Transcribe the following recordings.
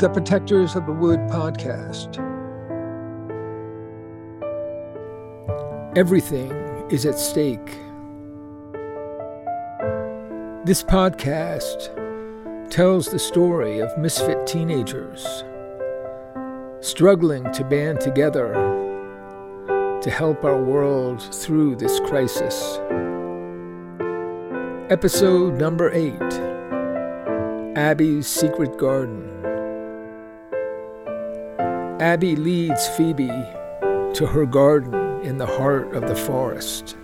The Protectors of the Wood podcast. Everything is at stake. This podcast tells the story of misfit teenagers struggling to band together to help our world through this crisis. Episode number eight Abby's Secret Garden. Abby leads Phoebe to her garden in the heart of the forest.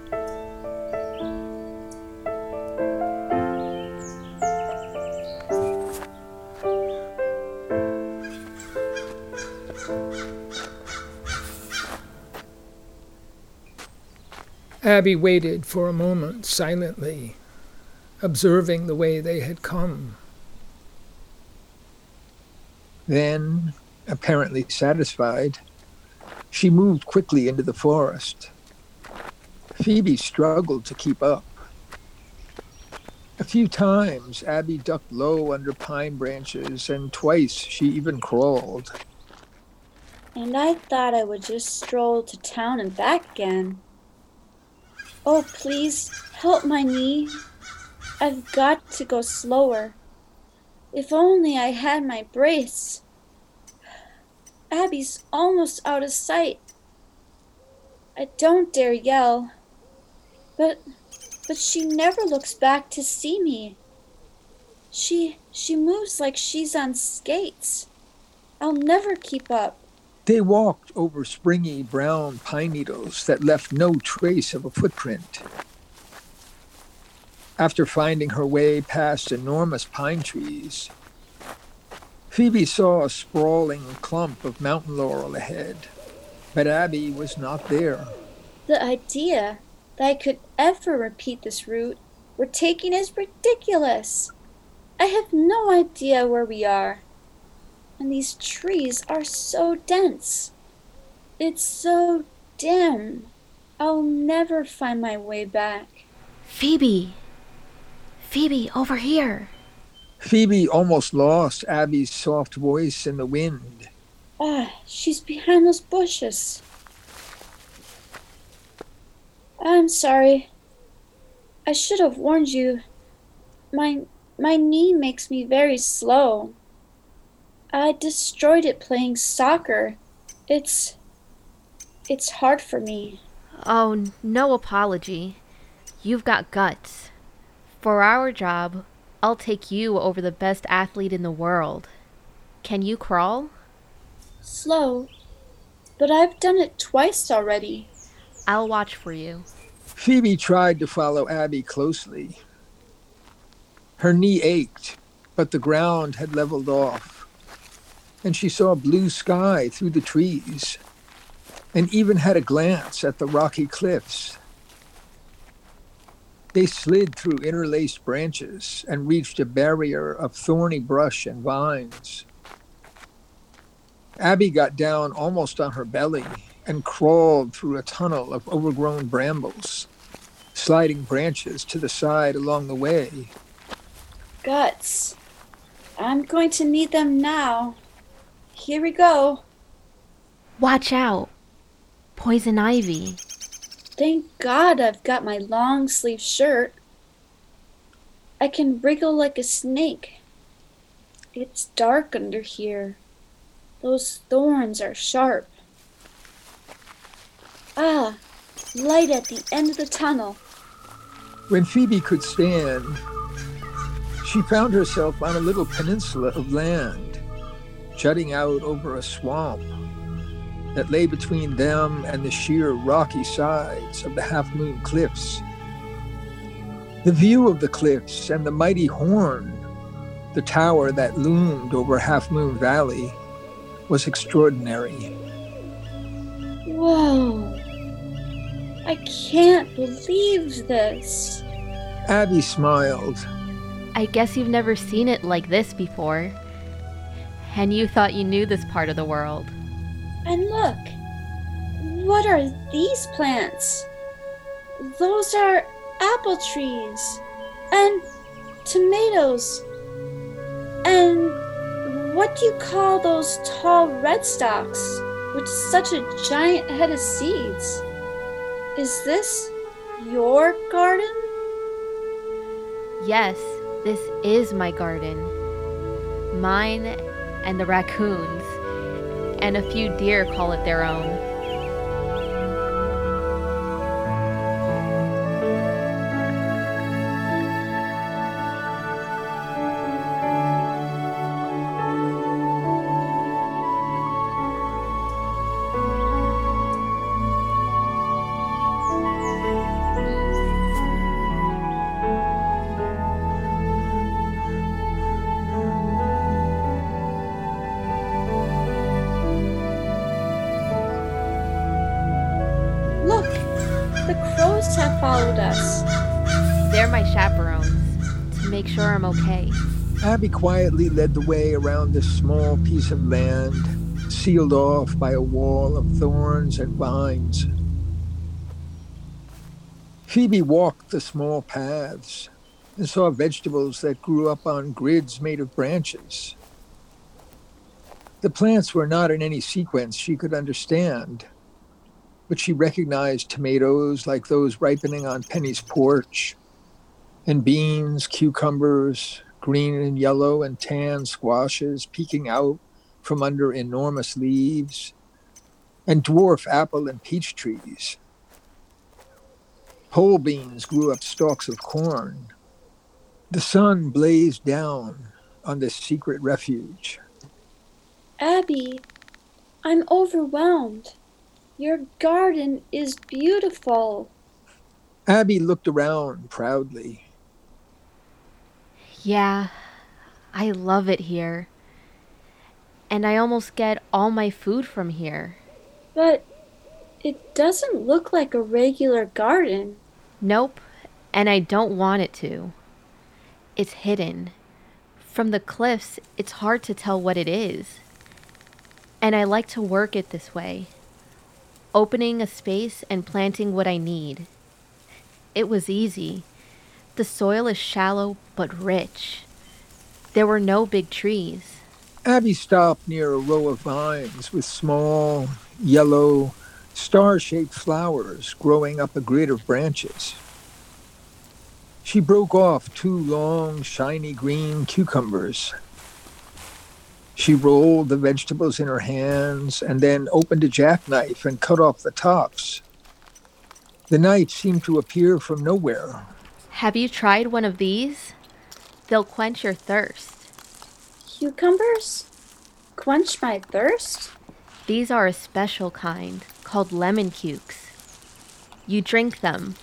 Abby waited for a moment silently, observing the way they had come. Then apparently satisfied, she moved quickly into the forest. Phoebe struggled to keep up. A few times, Abby ducked low under pine branches, and twice she even crawled. And I thought I would just stroll to town and back again. Oh, please, help my knee. I've got to go slower. If only I had my brace. Abby's almost out of sight. I don't dare yell. But but she never looks back to see me. She she moves like she's on skates. I'll never keep up. They walked over springy brown pine needles that left no trace of a footprint. After finding her way past enormous pine trees, Phoebe saw a sprawling clump of mountain laurel ahead, but Abby was not there. The idea that I could ever repeat this route we're taking is ridiculous. I have no idea where we are. And these trees are so dense. It's so dim. I'll never find my way back. Phoebe! Phoebe, over here! Phoebe almost lost Abby's soft voice in the wind. Ah, she's behind those bushes. I'm sorry. I should have warned you. My my knee makes me very slow. I destroyed it playing soccer. It's it's hard for me. Oh, no apology. You've got guts. For our job, I'll take you over the best athlete in the world. Can you crawl? Slow, but I've done it twice already. I'll watch for you. Phoebe tried to follow Abby closely. Her knee ached, but the ground had leveled off, and she saw blue sky through the trees, and even had a glance at the rocky cliffs. They slid through interlaced branches and reached a barrier of thorny brush and vines. Abby got down almost on her belly and crawled through a tunnel of overgrown brambles, sliding branches to the side along the way. Guts. I'm going to need them now. Here we go. Watch out. Poison ivy. Thank God I've got my long sleeve shirt. I can wriggle like a snake. It's dark under here. Those thorns are sharp. Ah, light at the end of the tunnel. When Phoebe could stand, she found herself on a little peninsula of land, jutting out over a swamp that lay between them and the sheer rocky sides of the Half Moon Cliffs. The view of the cliffs and the mighty horn, the tower that loomed over Half Moon Valley, was extraordinary. Whoa! I can't believe this. Abby smiled. I guess you've never seen it like this before. And you thought you knew this part of the world. And look, what are these plants? Those are apple trees and tomatoes and what do you call those tall red stalks with such a giant head of seeds? Is this your garden? Yes, this is my garden. Mine and the raccoons, and a few deer call it their own. Sure I'm okay. Abby quietly led the way around this small piece of land, sealed off by a wall of thorns and vines. Phoebe walked the small paths and saw vegetables that grew up on grids made of branches. The plants were not in any sequence she could understand, but she recognized tomatoes like those ripening on Penny's porch, and beans, cucumbers, green and yellow and tan squashes peeking out from under enormous leaves, and dwarf apple and peach trees. Pole beans grew up stalks of corn. The sun blazed down on this secret refuge. Abby, I'm overwhelmed. Your garden is beautiful. Abby looked around proudly. Yeah, I love it here. And I almost get all my food from here. But it doesn't look like a regular garden. Nope, and I don't want it to. It's hidden. From the cliffs, it's hard to tell what it is. And I like to work it this way opening a space and planting what I need. It was easy. The soil is shallow but rich. There were no big trees. Abby stopped near a row of vines with small, yellow, star shaped flowers growing up a grid of branches. She broke off two long, shiny green cucumbers. She rolled the vegetables in her hands and then opened a jackknife and cut off the tops. The knife seemed to appear from nowhere. Have you tried one of these? They'll quench your thirst. Cucumbers? Quench my thirst? These are a special kind called lemon cukes. You drink them.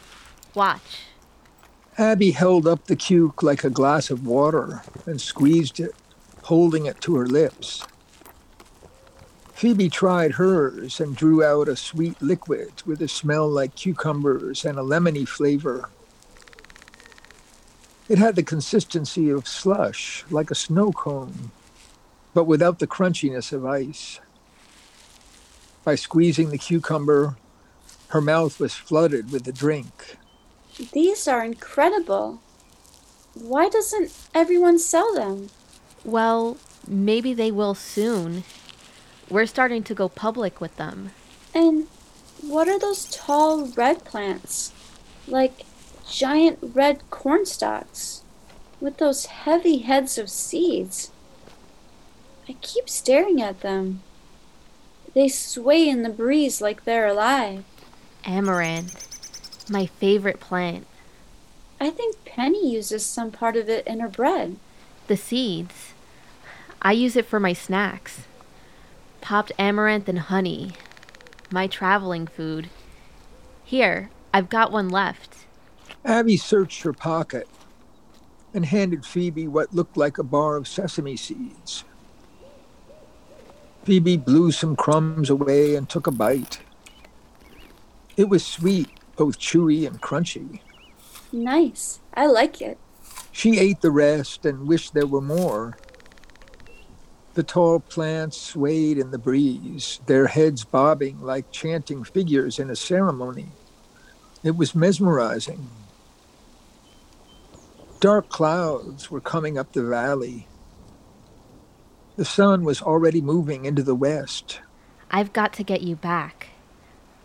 Watch. Abby held up the cuke like a glass of water and squeezed it, holding it to her lips. Phoebe tried hers and drew out a sweet liquid with a smell like cucumbers and a lemony flavor. It had the consistency of slush, like a snow cone, but without the crunchiness of ice. By squeezing the cucumber, her mouth was flooded with the drink. These are incredible. Why doesn't everyone sell them? Well, maybe they will soon. We're starting to go public with them. And what are those tall red plants? Like giant red corn stalks with those heavy heads of seeds. I keep staring at them. They sway in the breeze like they're alive. Amaranth, my favorite plant. I think Penny uses some part of it in her bread. The seeds. I use it for my snacks. Popped amaranth and honey. My traveling food. Here, I've got one left. Abby searched her pocket and handed Phoebe what looked like a bar of sesame seeds. Phoebe blew some crumbs away and took a bite. It was sweet, both chewy and crunchy. Nice. I like it. She ate the rest and wished there were more. The tall plants swayed in the breeze, their heads bobbing like chanting figures in a ceremony. It was mesmerizing. Dark clouds were coming up the valley. The sun was already moving into the west. I've got to get you back.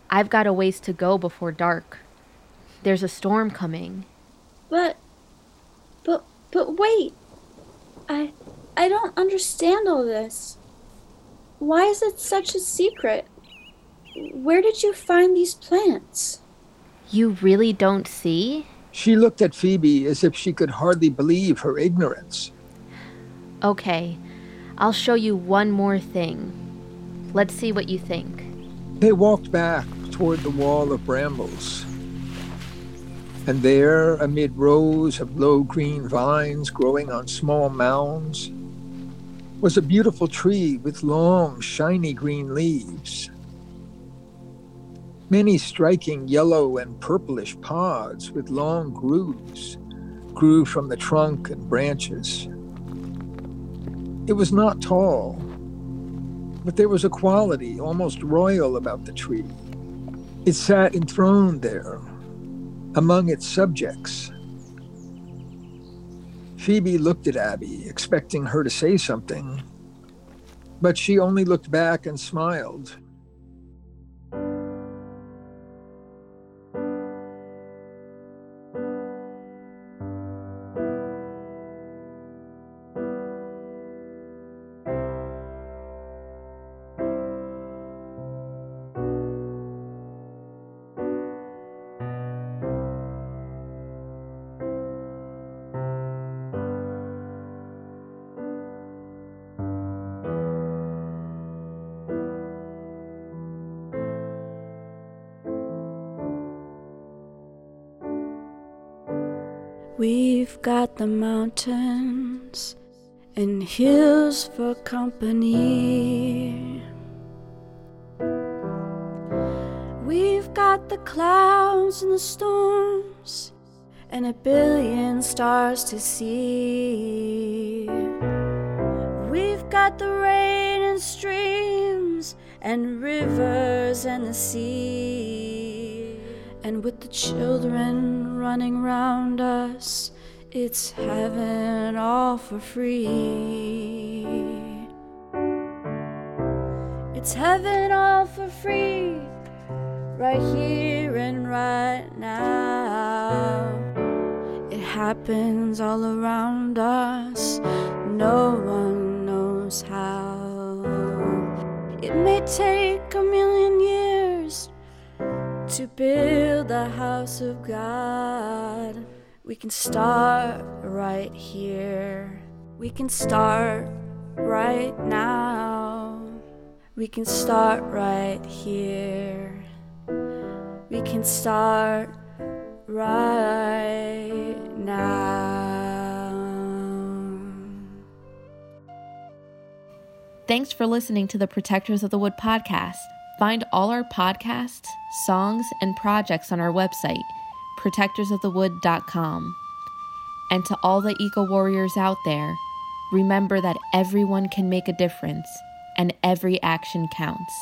I've got a ways to go before dark. There's a storm coming. But, but, but wait. I, I don't understand all this. Why is it such a secret? Where did you find these plants? You really don't see? She looked at Phoebe as if she could hardly believe her ignorance. Okay, I'll show you one more thing. Let's see what you think. They walked back toward the wall of brambles. And there, amid rows of low green vines growing on small mounds, was a beautiful tree with long, shiny green leaves. Many striking yellow and purplish pods with long grooves grew from the trunk and branches. It was not tall, but there was a quality almost royal about the tree. It sat enthroned there among its subjects. Phoebe looked at Abby, expecting her to say something, but she only looked back and smiled. We've got the mountains and hills for company. We've got the clouds and the storms and a billion stars to see. We've got the rain and streams and rivers and the sea. And with the children running round us, it's heaven all for free. It's heaven all for free, right here and right now. It happens all around us, no one knows how. It may take a million years to build the house of God. We can start right here. We can start right now. We can start right here. We can start right now. Thanks for listening to the Protectors of the Wood podcast. Find all our podcasts, songs, and projects on our website, protectorsofthewood.com. And to all the eco warriors out there, remember that everyone can make a difference and every action counts.